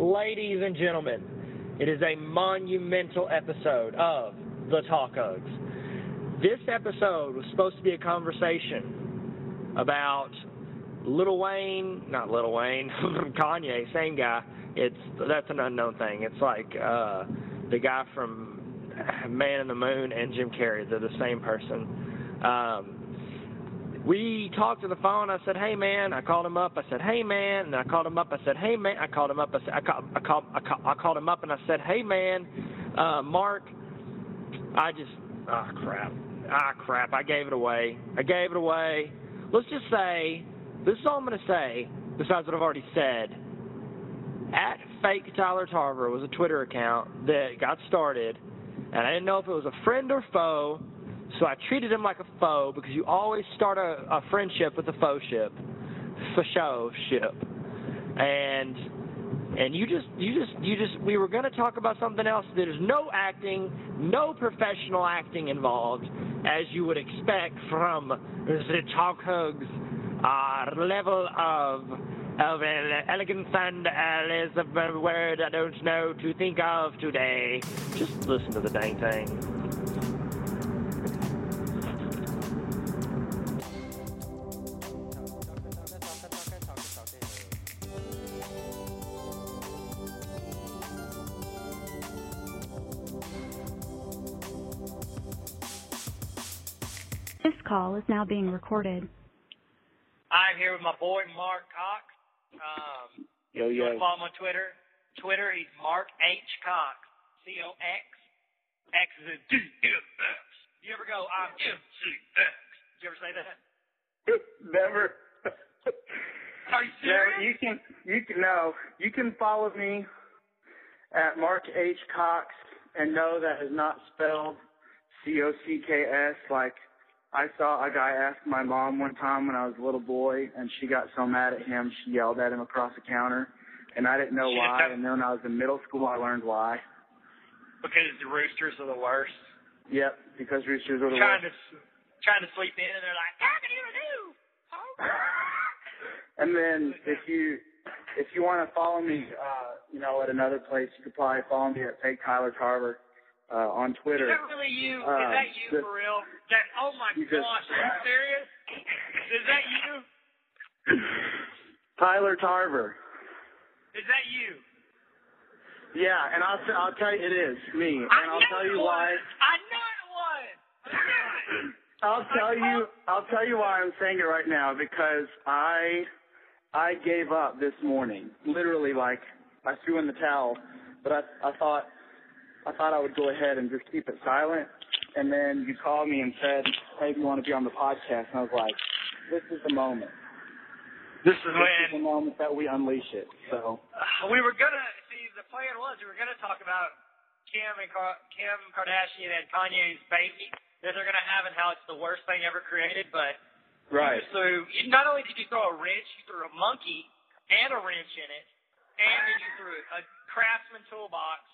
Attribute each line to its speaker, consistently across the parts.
Speaker 1: ladies and gentlemen, it is a monumental episode of The Talk Hugs. This episode was supposed to be a conversation about Lil Wayne, not Lil Wayne, Kanye, same guy. It's that's an unknown thing. It's like uh, the guy from Man in the Moon and Jim Carrey. They're the same person. Um, we talked on the phone. I said, "Hey man," I called him up. I said, "Hey man," and I called him up. I said, "Hey man," I called him up. I said, I called, I called, I called, I called him up and I said, "Hey man, uh, Mark, I just, ah oh, crap, ah crap, I gave it away. I gave it away. Let's just say, this is all I'm gonna say. Besides what I've already said, at fake Tyler Tarver was a Twitter account that got started, and I didn't know if it was a friend or foe." So I treated him like a foe because you always start a, a friendship with a foe ship, for show ship, and and you just you just you just we were going to talk about something else. There's no acting, no professional acting involved, as you would expect from the talk hugs uh, level of of elegance and a word I don't know to think of today. Just listen to the dang thing.
Speaker 2: Call is now being recorded.
Speaker 1: I'm here with my boy Mark Cox. Um,
Speaker 3: yo,
Speaker 1: yo. You follow him on Twitter. Twitter, he's Mark H. Cox. C O X. X is a D F X. Do you ever go, I'm M C X? Did you ever say that?
Speaker 3: Never.
Speaker 1: Are you serious?
Speaker 3: No, you can, you can, no, you can follow me at Mark H. Cox and no, that is not spelled C O C K S like I saw a guy ask my mom one time when I was a little boy, and she got so mad at him, she yelled at him across the counter, and I didn't know why. And then when I was in middle school, I learned why.
Speaker 1: Because the roosters are the worst.
Speaker 3: Yep, because roosters are the
Speaker 1: trying
Speaker 3: worst.
Speaker 1: To, trying to sleep in, and they're like, "How can you do?"
Speaker 3: and then if you if you want to follow me, uh, you know, at another place, you could probably follow me at Fake Tyler Tarver uh, on Twitter.
Speaker 1: Is that really you? Uh, is that you the, for real? That oh my gosh, are you serious? Is that you?
Speaker 3: Tyler Tarver.
Speaker 1: Is that you?
Speaker 3: Yeah, and I'll I'll tell you it is me, and
Speaker 1: I
Speaker 3: will tell you why.
Speaker 1: I know it was.
Speaker 3: I'll tell you I'll tell you why I'm saying it right now because I I gave up this morning. Literally like I threw in the towel, but I I thought I thought I would go ahead and just keep it silent. And then you called me and said, hey, do you want to be on the podcast? And I was like, this is the moment.
Speaker 1: This is
Speaker 3: this
Speaker 1: when
Speaker 3: is the moment that we unleash it. So
Speaker 1: we were gonna see. The plan was we were gonna talk about Kim and Car- Kim Kardashian and Kanye's baby that they're gonna have and how it's the worst thing ever created. But
Speaker 3: right.
Speaker 1: So not only did you throw a wrench, you threw a monkey and a wrench in it, and then you threw a Craftsman toolbox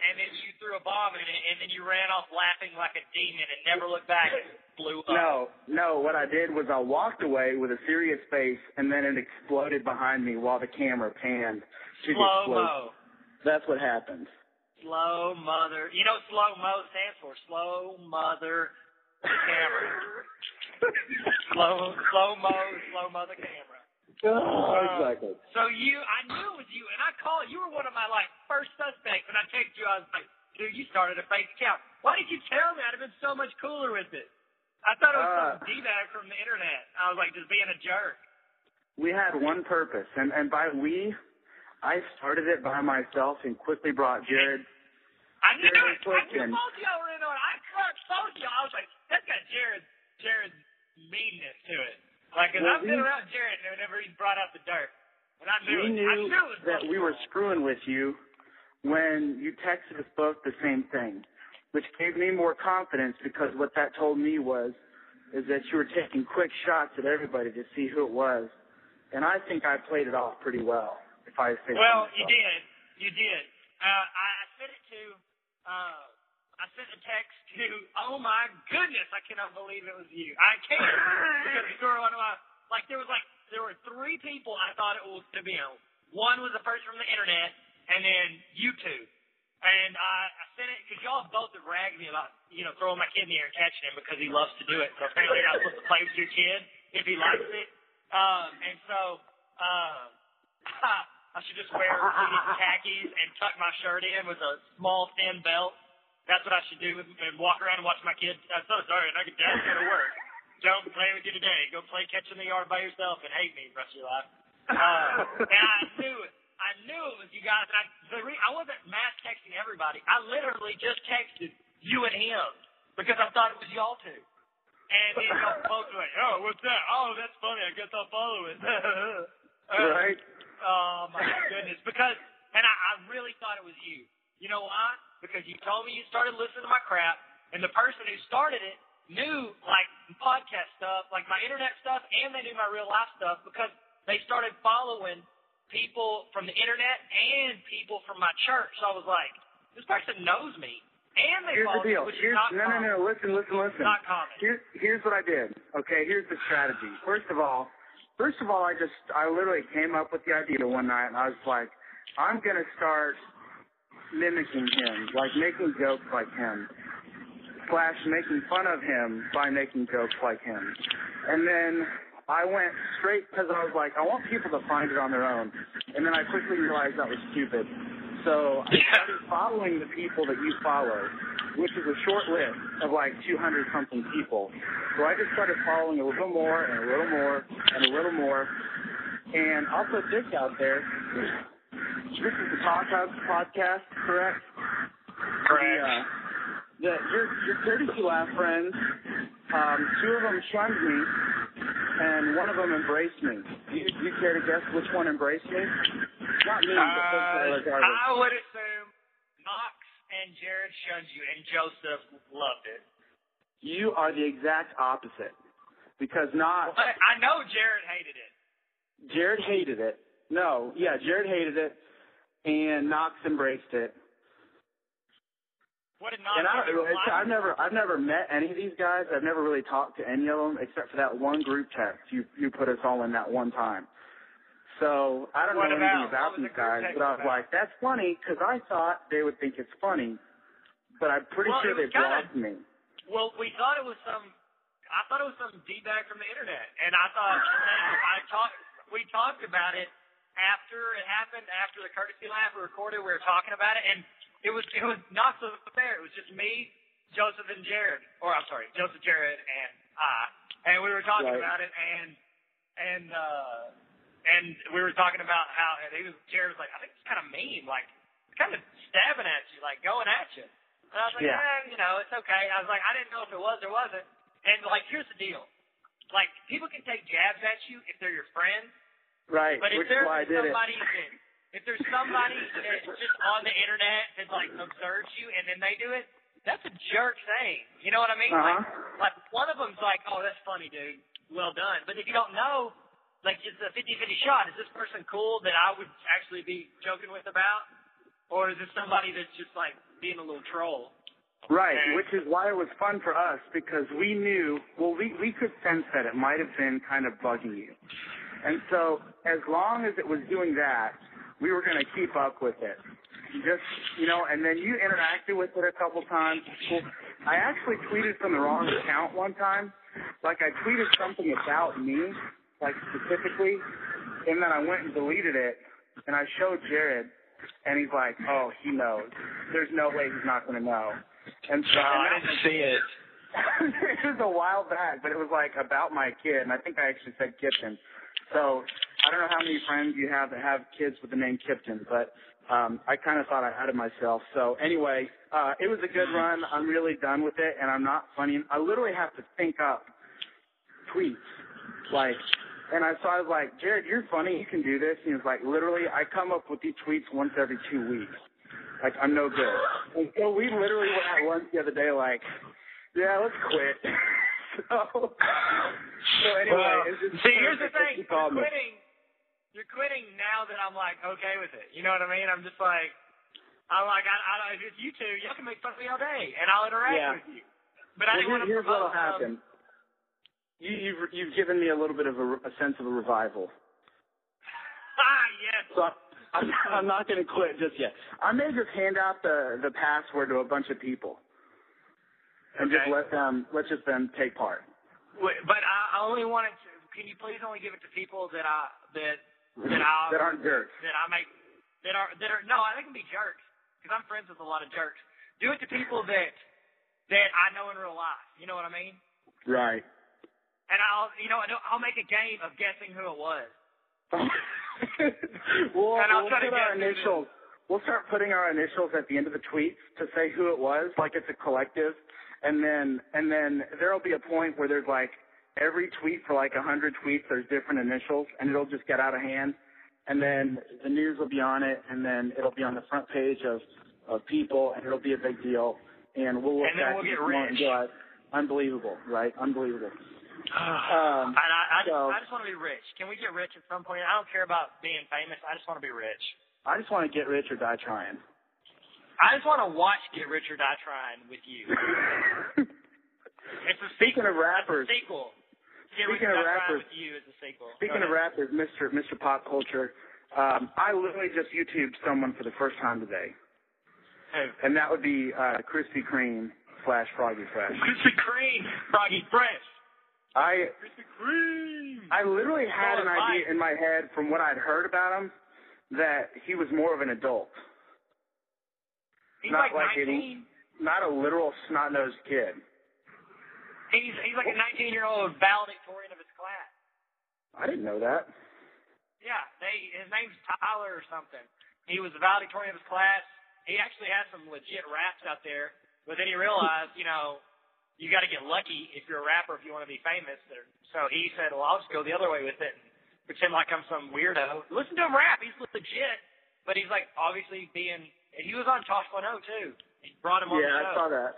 Speaker 1: and then you threw a bomb in it, and then you ran off laughing like a demon and never looked back and blew up.
Speaker 3: No, no. What I did was I walked away with a serious face, and then it exploded behind me while the camera panned
Speaker 1: slow mo.
Speaker 3: That's what happened.
Speaker 1: Slow mother. You know what slow mo stands for? Slow mother camera. slow slow mo slow mother camera.
Speaker 3: Oh, exactly.
Speaker 1: So you, I knew it was you, and I called. You were one of my like first suspects, and I texted you. I was like, "Dude, you started a fake account. Why did you tell me? I'd have been so much cooler with it." I thought it was
Speaker 3: uh,
Speaker 1: some d-bag from the internet. I was like, just being a jerk.
Speaker 3: We had one purpose, and and by we, I started it by myself and quickly brought Jared.
Speaker 1: I knew
Speaker 3: Jared
Speaker 1: it. I knew both y'all were in on it. I told you. I was like, that's got Jared, Jared's meanness to it. Like, cause
Speaker 3: well,
Speaker 1: I've been around Jared whenever he brought out the dirt. And I knew
Speaker 3: we knew
Speaker 1: I knew
Speaker 3: that we were screwing with you when you texted us both the same thing, which gave me more confidence because what that told me was is that you were taking quick shots at everybody to see who it was. And I think I played it off pretty well, if I say
Speaker 1: Well, you did. You did. Uh, I, I sent it to, uh, I sent a text to, oh my goodness, I cannot believe it was you. I can't because you were one of my, like there was like, there were three people I thought it was to be on. One was a person from the internet, and then YouTube. And I, I sent it because y'all both have ragged me about, you know, throwing my kid in the air and catching him because he loves to do it. So apparently you're not supposed to play with your kid if he likes it. Um, and so, um, I should just wear khakis and tuck my shirt in with a small thin belt. That's what I should do and walk around and watch my kids. I'm so sorry, and I can dad's go to work. Don't play with you today. Go play catch in the yard by yourself and hate me the rest of your life. Uh, and I knew it. I knew it was you guys. And I, the re- I wasn't mass texting everybody. I literally just texted you and him because I thought it was y'all two. And then y'all both were like, oh, what's that? Oh, that's funny. I guess I'll follow it. uh,
Speaker 3: right.
Speaker 1: Oh my goodness! Because, and I, I really thought it was you. You know why? Because you told me you started listening to my crap, and the person who started it knew like podcast stuff, like my internet stuff, and they knew my real life stuff because they started following people from the internet and people from my church. So I was like, this person knows me. And they
Speaker 3: Here's the deal.
Speaker 1: me,
Speaker 3: Here's, no, no, no. Listen, listen, listen.
Speaker 1: Not common.
Speaker 3: Here's here's what I did. Okay, here's the strategy. First of all, first of all, I just I literally came up with the idea one night, and I was like, I'm gonna start mimicking him, like making jokes like him, slash making fun of him by making jokes like him, and then. I went straight because I was like, I want people to find it on their own. And then I quickly realized that was stupid. So I started following the people that you follow, which is a short list of like 200 something people. So I just started following a little more and a little more and a little more. And I'll put this out there. This is the Talk House podcast, correct?
Speaker 1: Correct.
Speaker 3: The, uh, the, your, your courtesy laugh friends, um, two of them shunned me, and one of them embraced me. Do you, do you care to guess which one embraced me? Not me, but
Speaker 1: Uh. I would assume Knox and Jared shunned you, and Joseph loved it.
Speaker 3: You are the exact opposite. Because not
Speaker 1: But I know Jared hated it.
Speaker 3: Jared hated it. No, yeah, Jared hated it, and Knox embraced it.
Speaker 1: What did Knox
Speaker 3: And I,
Speaker 1: do?
Speaker 3: I've never, I've never met any of these guys. I've never really talked to any of them except for that one group text you you put us all in that one time. So I don't
Speaker 1: What
Speaker 3: know
Speaker 1: about?
Speaker 3: anything about these
Speaker 1: the
Speaker 3: guys, but I was
Speaker 1: about?
Speaker 3: like, that's funny because I thought they would think it's funny, but I'm pretty
Speaker 1: Well,
Speaker 3: sure they blocked me.
Speaker 1: Well, we thought it was some. I thought it was some d bag from the internet, and I thought I talked. We talked about it after it happened. After the courtesy laugh we recorded, we were talking about it, and it was it was not so fair. It was just me, Joseph, and Jared, or I'm sorry, Joseph, Jared, and I, and we were talking
Speaker 3: Right.
Speaker 1: about it, and and uh and we were talking about how and he was Jared was like, I think it's kind of mean, like kind of stabbing at you, like going at you. And I was like,
Speaker 3: Yeah.
Speaker 1: eh, you know, it's okay. I was like, I didn't know if it was or wasn't. And like, here's the deal. Like, people can take jabs at you if they're your friend,
Speaker 3: Right,
Speaker 1: but if there's
Speaker 3: why I did it.
Speaker 1: somebody that, if there's somebody that's just on the internet that like observes you and then they do it, that's a jerk thing. You know what I mean? Like,
Speaker 3: Uh-huh.
Speaker 1: like one of them's like, oh, that's funny, dude. Well done. But if you don't know, like it's a 50-50 shot. Is this person cool that I would actually be joking with about? Or is this somebody that's just like being a little troll?
Speaker 3: Right,
Speaker 1: And-
Speaker 3: which is why it was fun for us because we knew, well, we, we could sense that it might have been kind of bugging you. And so as long as it was doing that, we were going to keep up with it. Just, you know, and then you interacted with it a couple times. I actually tweeted from the wrong account one time. Like I tweeted something about me, like specifically, and then I went and deleted it, and I showed Jared, and he's like, oh, he knows. There's no way he's not going to know. And so
Speaker 1: No, I didn't see it.
Speaker 3: it was a while back, but it was like about my kid, and I think I actually said Kipton. So I don't know how many friends you have that have kids with the name Kipton, but um, I kind of thought I had it myself. So anyway, uh, it was a good run. I'm really done with it, and I'm not funny. I literally have to think up tweets, like, and I so I was like, Jared, you're funny. You can do this. And he was like, literally, I come up with these tweets once every two weeks. Like I'm no good. And so we literally went at lunch the other day, like, yeah, let's quit. so, so anyway,
Speaker 1: Well, see, here's the thing. You're
Speaker 3: me.
Speaker 1: quitting. You're quitting now that I'm like okay with it. You know what I mean? I'm just like, I'm like, I, I don't. If it's you two, y'all can make fun of me all day, and I'll interact
Speaker 3: Yeah.
Speaker 1: with you. But I
Speaker 3: Well,
Speaker 1: didn't want to
Speaker 3: here's what'll happen. You, you've you've given me a little bit of a, a sense of a revival.
Speaker 1: Ah, yes.
Speaker 3: So I'm, I'm not going to quit just yet. I may just hand out the the password to a bunch of people, and just let them let just them take part.
Speaker 1: But I, I only wanted to. Can you please only give it to people that I that that I
Speaker 3: that aren't jerks.
Speaker 1: that I make that are that are no, I think can be jerks because I'm friends with a lot of jerks. Do it to people that that I know in real life. You know what I mean?
Speaker 3: Right.
Speaker 1: And I'll you know I'll make a game of guessing who it was.
Speaker 3: we'll
Speaker 1: And I'll
Speaker 3: we'll
Speaker 1: try to
Speaker 3: put our
Speaker 1: it is.
Speaker 3: initials. We'll start putting our initials at the end of the tweets to say who it was, like it's a collective, and then and then there'll be a point where there's like every tweet for like a hundred tweets, there's different initials, and it'll just get out of hand, and then the news will be on it, and then it'll be on the front page of of people, and it'll be a big deal, and we'll look
Speaker 1: And then
Speaker 3: back
Speaker 1: we'll get
Speaker 3: this moment and
Speaker 1: rich.
Speaker 3: unbelievable, right? Unbelievable. Um,
Speaker 1: and I, I, just,
Speaker 3: so-
Speaker 1: I just want to be rich. Can we get rich at some point? I don't care about being famous. I just want to be rich.
Speaker 3: I just want to get rich or die trying.
Speaker 1: I just want to watch Get Rich or Die Trying with you. It's a
Speaker 3: Speaking of rappers,
Speaker 1: It's a sequel. Get
Speaker 3: Speaking
Speaker 1: Rich
Speaker 3: of rappers-
Speaker 1: with you is a sequel.
Speaker 3: Speaking of rappers, Mr. Mr. Pop Culture, um, I literally just YouTubed someone for the first time today,
Speaker 1: Who?
Speaker 3: and that would be uh, Krispy Kreme slash Froggy Fresh.
Speaker 1: Krispy Kreme, Froggy Fresh.
Speaker 3: I
Speaker 1: Krispy Kreme.
Speaker 3: I literally had an idea in my head from what I'd heard about him that he was more of an adult,
Speaker 1: He's
Speaker 3: not
Speaker 1: like
Speaker 3: like a-
Speaker 1: 19.
Speaker 3: not a literal snot nosed kid.
Speaker 1: He's he's like a 19 year old valedictorian of his class.
Speaker 3: I didn't know that.
Speaker 1: Yeah, they his name's Tyler or something. He was the valedictorian of his class. He actually has some legit raps out there, but then he realized, you know, you got to get lucky if you're a rapper if you want to be famous. So he said, well, I'll just go the other way with it and pretend like I'm some weirdo. Listen to him rap. He's legit, but he's like obviously being. And he was on Tosh 1 too. He brought him on
Speaker 3: Yeah,
Speaker 1: the
Speaker 3: I saw that.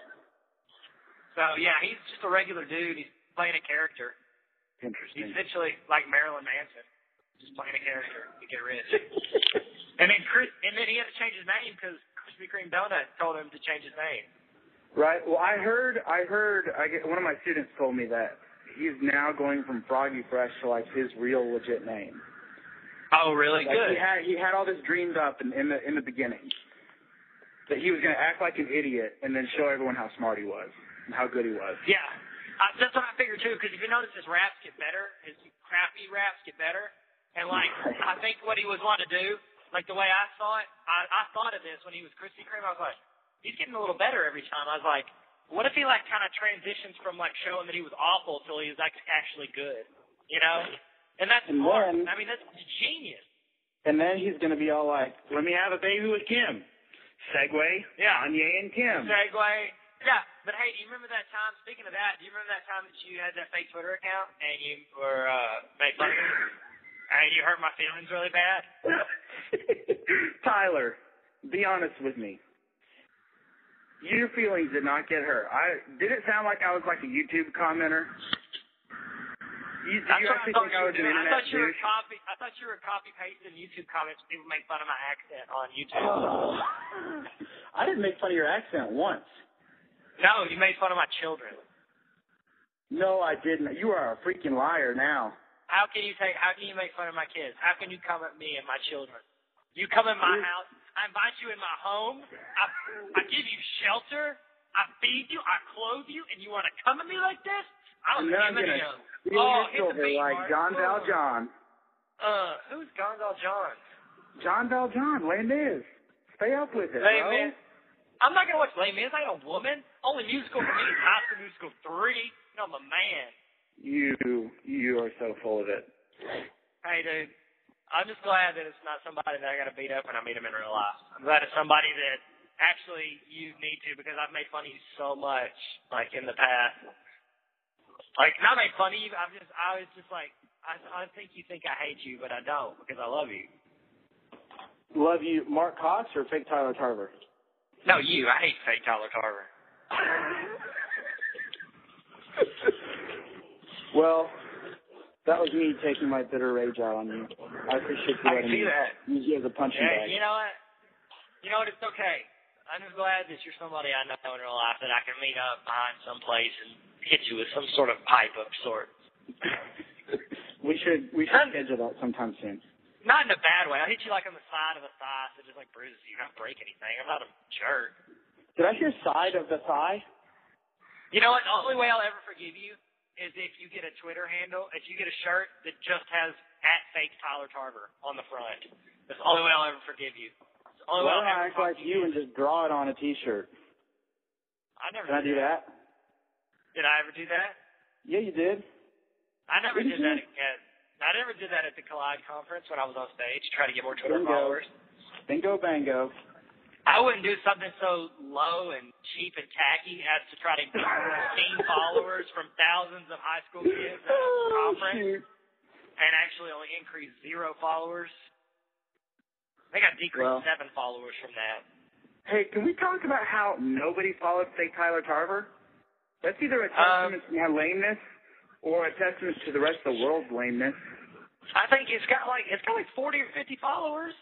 Speaker 1: So yeah, he's just a regular dude. He's playing a character.
Speaker 3: Interesting.
Speaker 1: He's essentially like Marilyn Manson, just playing a character to get rich. and then Chris, and then he had to change his name because Krispy Kreme Donut told him to change his name.
Speaker 3: Right. Well, I heard. I heard. I get, one of my students told me that he's now going from Froggy Fresh to like his real legit name.
Speaker 1: Oh, really?
Speaker 3: Like he had he had all this dreamed up in, in the in the beginning that he was going to act like an idiot and then show everyone how smart he was and how good he was.
Speaker 1: Yeah, uh, that's what I figured too. Because if you notice, his raps get better. His crappy raps get better. And like, I think what he was wanting to do, like the way I saw it, I, I thought of this when he was Krispy Kreme. I was like, he's getting a little better every time. I was like, what if he like kind of transitions from like showing that he was awful till he was like actually good, you know? And that's
Speaker 3: And
Speaker 1: smart.
Speaker 3: then-
Speaker 1: I mean, that's genius.
Speaker 3: And then he's going to be all like, "Let me have a baby with Kim." Segue.
Speaker 1: Yeah.
Speaker 3: Kanye and Kim.
Speaker 1: Segue, Yeah, but hey, do you remember that time? Speaking of that, do you remember that time that you had that fake Twitter account and you were uh, made fun of me and you hurt my feelings really bad?
Speaker 3: Tyler, be honest with me. Your feelings did not get hurt. I did it sound like I was like a YouTube commenter. You,
Speaker 1: That's
Speaker 3: you
Speaker 1: what I thought you were
Speaker 3: was an
Speaker 1: doing. I thought you were
Speaker 3: douche?
Speaker 1: copy. I thought you were copy pasting YouTube comments. People make fun of my accent on YouTube.
Speaker 3: Oh. I didn't make fun of your accent once.
Speaker 1: No, you made fun of my children.
Speaker 3: No, I didn't. You are a freaking liar now.
Speaker 1: How can you take? How can you make fun of my kids? How can you come at me and my children? You come in my house. I invite you in my home. I, I give you shelter. I feed you. I clothe you, and you want to come at me like this? I don't
Speaker 3: And then I'm gonna steal
Speaker 1: Oh,
Speaker 3: your silver like
Speaker 1: Mark.
Speaker 3: John
Speaker 1: Oh.
Speaker 3: Valjean.
Speaker 1: Uh, who's Gonzal John?
Speaker 3: John Valjean, Landis. Stay up with it,
Speaker 1: Les
Speaker 3: bro.
Speaker 1: Mis. I'm not gonna watch Mis. I ain't a woman. Only musical for me is High School Musical three. Know, I'm a man.
Speaker 3: You, you are so full of it.
Speaker 1: Hey, dude. I'm just glad that it's not somebody that I got to beat up when I meet him in real life. I'm glad it's somebody that actually you need to because I've made fun of you so much, like in the past. Like not made fun of you. I'm just, I was just like, I, I think you think I hate you, but I don't because I love you.
Speaker 3: Love you, Mark Cox or fake Tyler Tarver?
Speaker 1: No, you. I hate fake Tyler Tarver.
Speaker 3: well, that was me taking my bitter rage out on you. I appreciate you
Speaker 1: I
Speaker 3: letting
Speaker 1: can see
Speaker 3: me
Speaker 1: that.
Speaker 3: use you as a punching
Speaker 1: Yeah,
Speaker 3: bag.
Speaker 1: you know what? You know what? It's okay. I'm just glad that you're somebody I know in real life that I can meet up behind some place and hit you with some sort of pipe of sort.
Speaker 3: we should we should schedule that sometime soon.
Speaker 1: Not in a bad way. I hit you like on the side of the thigh, so it just like bruises you. Don't break anything. I'm not a jerk.
Speaker 3: Did I hear side of the thigh?
Speaker 1: You know what? The only way I'll ever forgive you is if you get a Twitter handle, if you get a shirt that just has at fake Tyler Tarver on the front. That's the only way I'll ever forgive you. It's the only
Speaker 3: Why
Speaker 1: way
Speaker 3: don't
Speaker 1: I'll
Speaker 3: I act like you and just draw it on a T-shirt?
Speaker 1: I never
Speaker 3: Can I do that?
Speaker 1: Did I ever do that?
Speaker 3: Yeah, you did.
Speaker 1: I never
Speaker 3: Didn't
Speaker 1: did that at. I never did that at the Collide conference when I was on stage, try to get more Twitter
Speaker 3: Bingo.
Speaker 1: followers.
Speaker 3: Bingo bango.
Speaker 1: I wouldn't do something so low and cheap and tacky as to try to gain followers from thousands of high school kids at a
Speaker 3: Oh,
Speaker 1: conference
Speaker 3: shoot.
Speaker 1: and actually only increase zero followers. I think I decreased
Speaker 3: Well.
Speaker 1: seven followers from that.
Speaker 3: Hey, can we talk about how nobody followed fake Tyler Tarver? That's either a
Speaker 1: Um,
Speaker 3: testament to my lameness or a testament to the rest of the world's lameness.
Speaker 1: I think it's got like it's got like forty or fifty followers.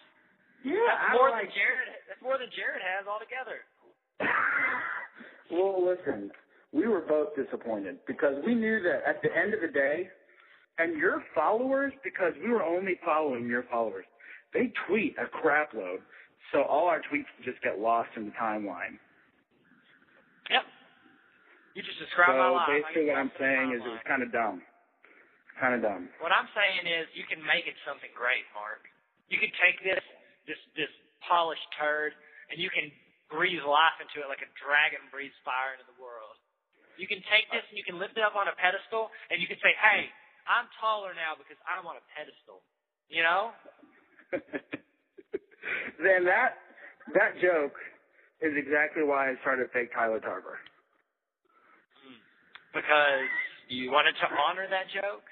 Speaker 3: Yeah,
Speaker 1: That's more than Jared. That's more than Jared has altogether.
Speaker 3: well, listen, we were both disappointed because we knew that at the end of the day, and your followers, because we were only following your followers, they tweet a crap load, so all our tweets just get lost in the timeline.
Speaker 1: Yep. You just described my
Speaker 3: so
Speaker 1: life.
Speaker 3: Basically, what I'm saying
Speaker 1: my
Speaker 3: is it was kind of dumb. Kind of dumb.
Speaker 1: What I'm saying is you can make it something great, Mark. You can take this this this polished turd and you can breathe life into it like a dragon breathes fire into the world. You can take this and you can lift it up on a pedestal and you can say, Hey, I'm taller now because I'm on a pedestal. You know?
Speaker 3: then that that joke is exactly why I started fake Tyler Tarver.
Speaker 1: Because you wanted to honor that joke?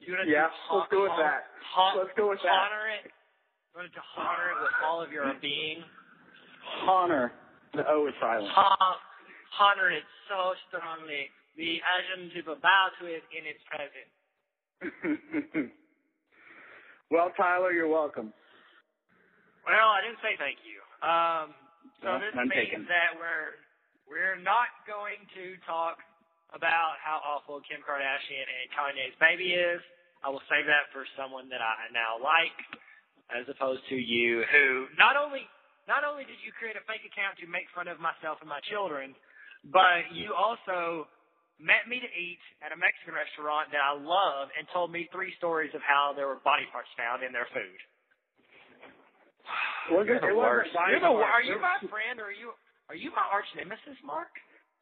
Speaker 1: You wanted
Speaker 3: Yeah,
Speaker 1: to hon-
Speaker 3: let's go with
Speaker 1: hon-
Speaker 3: that.
Speaker 1: hon-
Speaker 3: Let's go with that.
Speaker 1: honor it. You wanted to honor it with all of your being.
Speaker 3: Honor. The O is silent.
Speaker 1: Hon- honor it so strongly. The Asian people bow to it in its presence.
Speaker 3: well, Tyler, you're welcome.
Speaker 1: Well, I didn't say thank you. Um, so
Speaker 3: Well,
Speaker 1: this
Speaker 3: none
Speaker 1: means
Speaker 3: taken.
Speaker 1: that we're we're not going to talk about how awful Kim Kardashian and Kanye's baby is. I will save that for someone that I now like, as opposed to you, who not only not only did you create a fake account to make fun of myself and my children, but you also met me to eat at a Mexican restaurant that I love and told me three stories of how there were body parts found in their food.
Speaker 3: Was
Speaker 1: You're the worst.
Speaker 3: body
Speaker 1: You're the, are you my friend or are you are you my arch nemesis, Mark?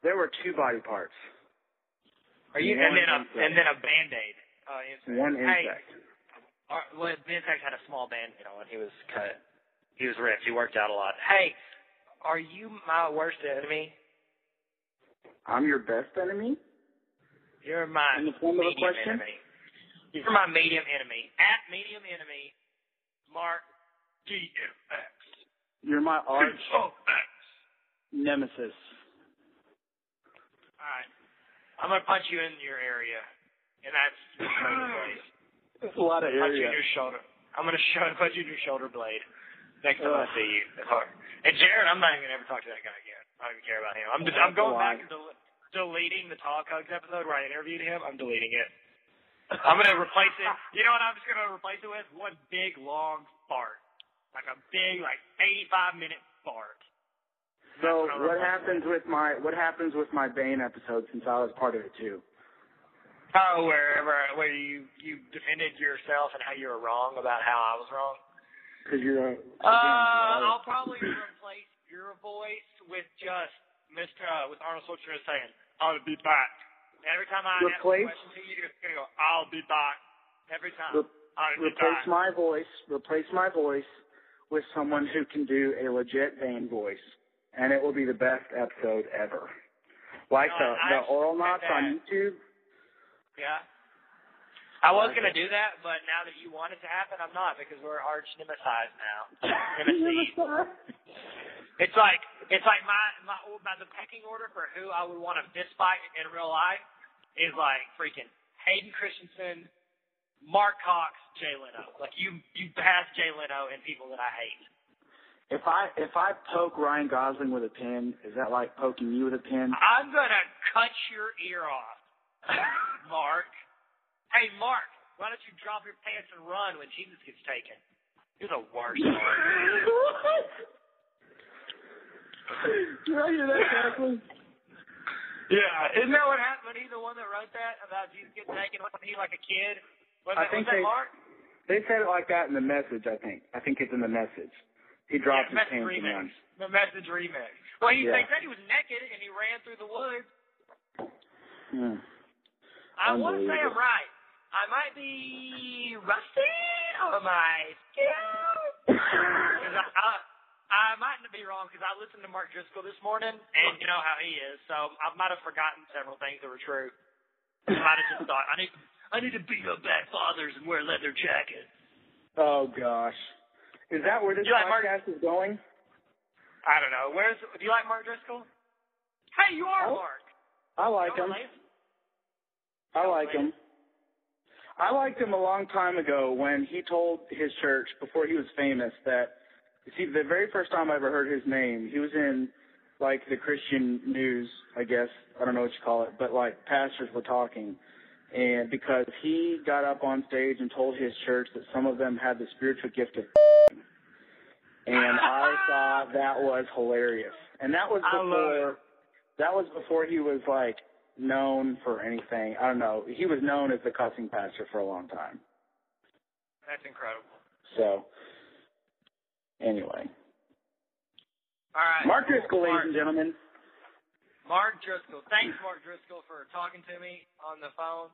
Speaker 3: There were two body parts.
Speaker 1: Are you
Speaker 3: One
Speaker 1: and then a
Speaker 3: insect.
Speaker 1: and then a band aid. Uh, insect.
Speaker 3: One
Speaker 1: Hey,
Speaker 3: insect.
Speaker 1: Our, well, Insect had a small band aid on. He was cut. He was ripped. He worked out a lot. Hey, are you my worst enemy?
Speaker 3: I'm your best enemy?
Speaker 1: You're my
Speaker 3: In the form of a
Speaker 1: medium
Speaker 3: question?
Speaker 1: enemy. You're my medium enemy. At medium enemy, Mark DMX.
Speaker 3: You're my arch
Speaker 1: DMX.
Speaker 3: nemesis.
Speaker 1: I'm gonna punch you in your area, and that's.
Speaker 3: That's a lot of
Speaker 1: Punch you in your shoulder. I'm gonna show, punch you in your shoulder blade next time I
Speaker 3: Ugh.
Speaker 1: see you. It's hard. And Jared, I'm not even gonna ever talk to that guy again. I don't even care about him. I'm just, I'm going back and del- deleting the Talk Hugs episode where I interviewed him. I'm deleting it. I'm gonna replace it. You know what I'm just gonna replace it with? One big long fart, like a big like 85 minute fart.
Speaker 3: So
Speaker 1: what
Speaker 3: what happens with my what happens with my Bane episode since I was part of it too?
Speaker 1: Oh, wherever where you you defended yourself and how you were wrong about how I was wrong.
Speaker 3: Because you're a
Speaker 1: Uh, I'll probably replace your voice with just Mr. Uh, with Arnold Schwarzenegger saying, "I'll be back." Every time I
Speaker 3: Replace-
Speaker 1: ask a question to you, you're gonna go, "I'll be back." Every time.
Speaker 3: Re- replace
Speaker 1: back.
Speaker 3: my voice, replace my voice with someone who can do a legit Bane voice, and it will be the best episode ever. Like
Speaker 1: No,
Speaker 3: the
Speaker 1: I
Speaker 3: the Auralnauts on. YouTube.
Speaker 1: Yeah. I was gonna do that, but now that you want it to happen, I'm not because we're arch nemesis now. It's like it's like my my my the pecking order for who I would want to fist fight in real life is like freaking Hayden Christensen, Mark Cox, Jay Leno. Like you you pass Jay Leno and people that I hate.
Speaker 3: If I if I poke Ryan Gosling with a pin, is that like poking you with a pin?
Speaker 1: I'm gonna cut your ear off, Mark. Hey Mark, Why don't you drop your pants and run when Jesus gets taken? You're the worst. Mark.
Speaker 3: Did I hear that correctly?
Speaker 1: Yeah, isn't that what happened? He's the one that wrote that about Jesus getting taken when he like a kid. Was
Speaker 3: I
Speaker 1: that,
Speaker 3: think
Speaker 1: was that
Speaker 3: they-
Speaker 1: Mark?
Speaker 3: They said it like that in the message. I think. I think it's in the message. He dropped
Speaker 1: yeah,
Speaker 3: his pants and.
Speaker 1: The message remix. Well, he
Speaker 3: Yeah.
Speaker 1: they said he was naked and he ran through the woods.
Speaker 3: Hmm.
Speaker 1: I want to say I'm right. I might be rusty on my skills. I, I, I might not be wrong because I listened to Mark Driscoll this morning, and you know how he is. So I might have forgotten several things that were true. I might have just thought I need I need to beat up bad fathers and wear leather jackets.
Speaker 3: Oh gosh. Is that where this
Speaker 1: You like Mark-
Speaker 3: podcast is going?
Speaker 1: I don't know. Where's do you like Mark Driscoll? Hey, you are
Speaker 3: Oh,
Speaker 1: Mark.
Speaker 3: I like him.
Speaker 1: know what, Lance?
Speaker 3: I like him. I liked him a long time ago when he told his church before he was famous that see the very first time I ever heard his name, he was in like the Christian news, I guess. I don't know what you call it, but like pastors were talking. And because he got up on stage and told his church that some of them had the spiritual gift of and I thought that was hilarious. And that was before that was before he was like known for anything. I don't know. He was known as the cussing pastor for a long time.
Speaker 1: That's incredible.
Speaker 3: So anyway.
Speaker 1: All right.
Speaker 3: Mark
Speaker 1: Mark,
Speaker 3: ladies and gentlemen.
Speaker 1: Mark Driscoll. Thanks, Mark Driscoll, for talking to me on the phone.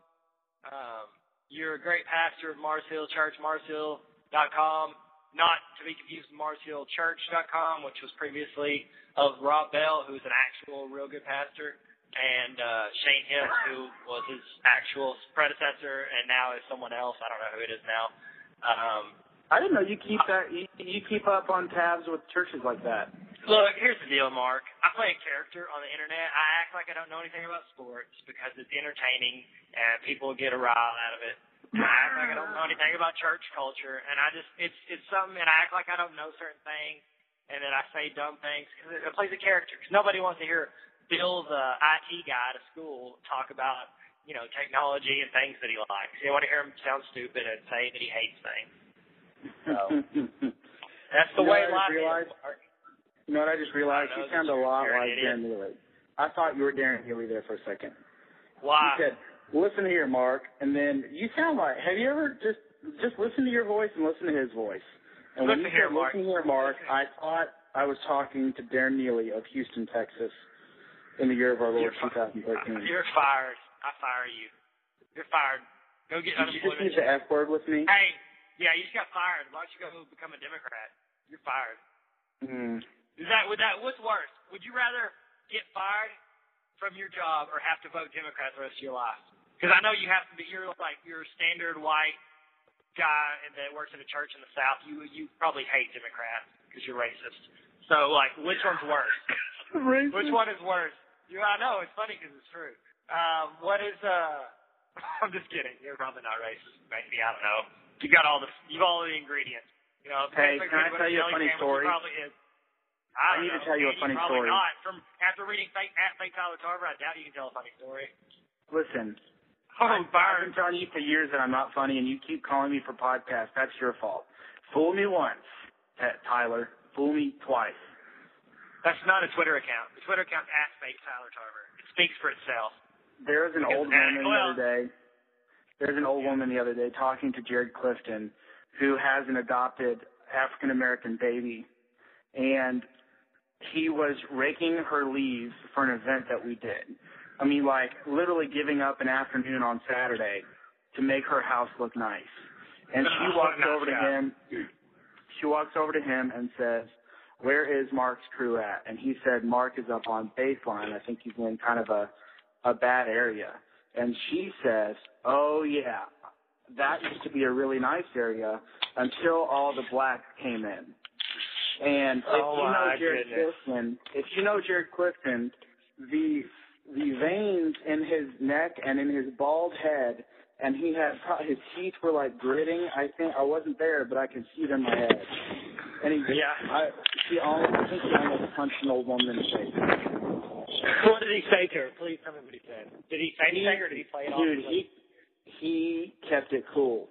Speaker 1: Um, you're a great pastor of Mars Hill Church, marshill.com. Not to be confused with marshillchurch.com, which was previously of Rob Bell, who's an actual real good pastor, and uh, Shane Hipps, who was his actual predecessor and now is someone else. I don't know who it is now. Um,
Speaker 3: I didn't know you keep that you, you keep up on tabs with churches like that.
Speaker 1: Look, here's the deal, Mark. I play a character on the internet. I act like I don't know anything about sports because it's entertaining and people get a rile out of it. And I act like I don't know anything about church culture, and I just it's it's something, and I act like I don't know certain things, and then I say dumb things because it, it plays a character. Because nobody wants to hear Bill, the IT guy at a school, talk about you know technology and things that he likes. They want to hear him sound stupid and say that he hates things. So that's the
Speaker 3: You
Speaker 1: way life
Speaker 3: realized?
Speaker 1: is. Mark.
Speaker 3: You know what I just realized?
Speaker 1: I
Speaker 3: You sound a lot like. Darren Neely. I thought you were Darren Neely there for a second.
Speaker 1: Why?
Speaker 3: You said, "Listen here, Mark," and then you sound like. Have you ever just just listen to your voice and listen to his voice? And when
Speaker 1: Listen
Speaker 3: you
Speaker 1: here,
Speaker 3: said,
Speaker 1: Mark.
Speaker 3: "Listen here, Mark," I thought I was talking to Darren Neely of Houston, Texas, in the year of our Lord
Speaker 1: You're fi-
Speaker 3: 2013.
Speaker 1: You're fired. I fire you. You're fired. Go get
Speaker 3: Did you just
Speaker 1: unemployment.
Speaker 3: use the F word with me?
Speaker 1: Hey, yeah, you just got fired. Why don't you go become a Democrat? You're fired.
Speaker 3: Mm.
Speaker 1: Is that would that what's worse? Would you rather get fired from your job or have to vote Democrat the rest of your life? Because I know you have to be. You're like you're a standard white guy that works in a church in the South. You you probably hate Democrats because you're racist. So like, which one's worse? Which one is worse? You, I know it's funny because it's true. Um, what is uh? I'm just kidding. You're probably not racist. Maybe I don't know. You got all the you got all the ingredients. You know.
Speaker 3: Hey, can I tell you a funny story?
Speaker 1: Probably is. I,
Speaker 3: I need to tell you a funny
Speaker 1: probably
Speaker 3: story.
Speaker 1: Not. From after reading fake at fake Tyler Tarver, I doubt you can tell a funny story.
Speaker 3: Listen,
Speaker 1: Oh,
Speaker 3: I've been telling you for years that I'm not funny, and you keep calling me for podcasts. That's your fault. Fool me once, Tyler. Fool me twice.
Speaker 1: That's not a Twitter account. The Twitter account's at fake Tyler Tarver. It speaks for itself.
Speaker 3: There was an
Speaker 1: Because-
Speaker 3: old woman the other day. There's an old woman the other day talking to Jared Clifton, who has an adopted African American baby, and he was raking her leaves for an event that we did. I mean, like literally giving up an afternoon on Saturday to make her house look nice. And she walks over to him. She walks over to him and says, "Where is Mark's crew at?" And he said, "Mark is up on baseline. I think he's in kind of a a bad area." And she says, "Oh yeah, that used to be a really nice area until all the blacks came in." And if
Speaker 1: Oh,
Speaker 3: you know Jared
Speaker 1: goodness.
Speaker 3: Clifton, if you know Jared Clifton, the the veins in his neck and in his bald head, and he had pro- his teeth were like gritting. I think I wasn't there, but I can see it in my head. And he,
Speaker 1: Yeah.
Speaker 3: I, he almost, I think he almost punched an old woman in the face.
Speaker 1: What did he say to her? Please tell me what he said. Did he say anything or did he play it off?
Speaker 3: Dude, he he kept it cool.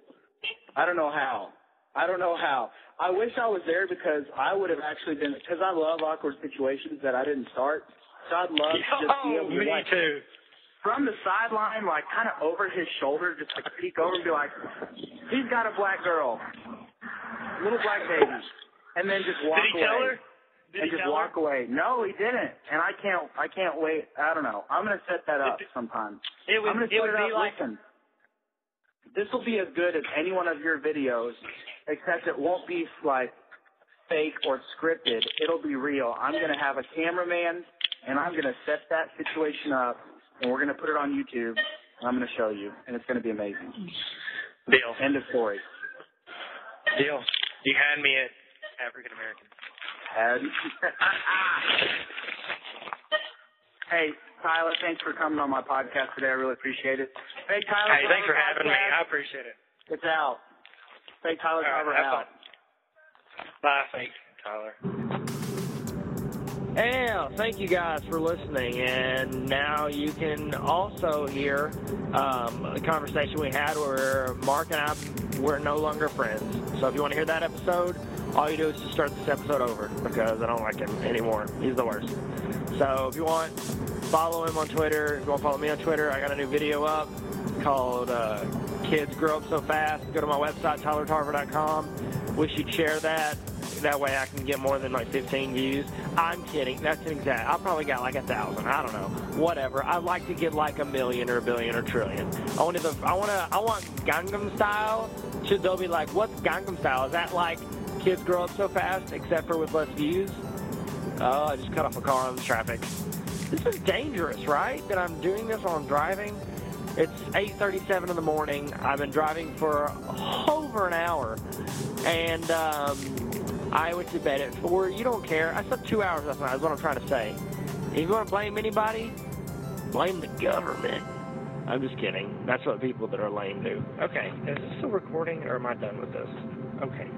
Speaker 3: I don't know how. I don't know how. I wish I was there because I would have actually been because I love awkward situations that I didn't start. So I'd love to just be able to
Speaker 4: me
Speaker 3: like
Speaker 4: too.
Speaker 3: from the sideline, like kind of over his shoulder, just like peek over and be like, "He's got a black girl, little black baby," and then just walk
Speaker 4: Did he
Speaker 3: away
Speaker 4: tell her? Did
Speaker 3: and
Speaker 4: he
Speaker 3: just
Speaker 4: tell
Speaker 3: walk
Speaker 4: her?
Speaker 3: away. No, he didn't, and I can't. I can't wait. I don't know. I'm gonna set that up sometime.
Speaker 4: It would,
Speaker 3: I'm gonna
Speaker 4: it
Speaker 3: set
Speaker 4: would
Speaker 3: it
Speaker 4: be like
Speaker 3: Listen, this will be as good as any one of your videos, except it won't be like fake or scripted. It'll be real. I'm gonna have a cameraman, and I'm gonna set that situation up, and we're gonna put it on YouTube. And I'm gonna show you, and it's gonna be amazing.
Speaker 4: deal.
Speaker 3: End of story.
Speaker 4: Deal. You had me at African American.
Speaker 3: Hey, Tyler, thanks for coming on my podcast today. I really appreciate it. Hey, Tyler.
Speaker 4: Hey, thanks for having me. I appreciate it.
Speaker 3: It's out. Fake Tyler
Speaker 4: All right,
Speaker 3: Driver
Speaker 4: have
Speaker 3: out.
Speaker 4: fun. Bye, thanks, Tyler. Yeah, thank you guys for listening. And now you can also hear um, a conversation we had where Mark and I were no longer friends. So if you want to hear that episode, all you do is just start this episode over because I don't like him anymore. He's the worst. So if you want, follow him on Twitter. If you want to follow me on Twitter, I got a new video up called uh, Kids Grow Up So Fast. Go to my website, tylertarver.com. Wish you'd share that. That way I can get more than like 15 views. I'm kidding. That's an exact. I probably got like a thousand. I don't know. Whatever. I'd like to get like a million or a billion or trillion. I want the. I want to. I want Gangnam Style. Should they'll be like, what's Gangnam Style? Is that like kids grow up so fast, except for with less views? Oh, I just cut off a car on the traffic. This is dangerous, right? That I'm doing this while I'm driving. It's 8:37 in the morning. I've been driving for over an hour, and um, I went to bed at four. You don't care. I slept two hours last night. Is what I'm trying to say. If you want to blame anybody, blame the government. I'm just kidding. That's what people that are lame do. Okay, is this still recording, or am I done with this? Okay.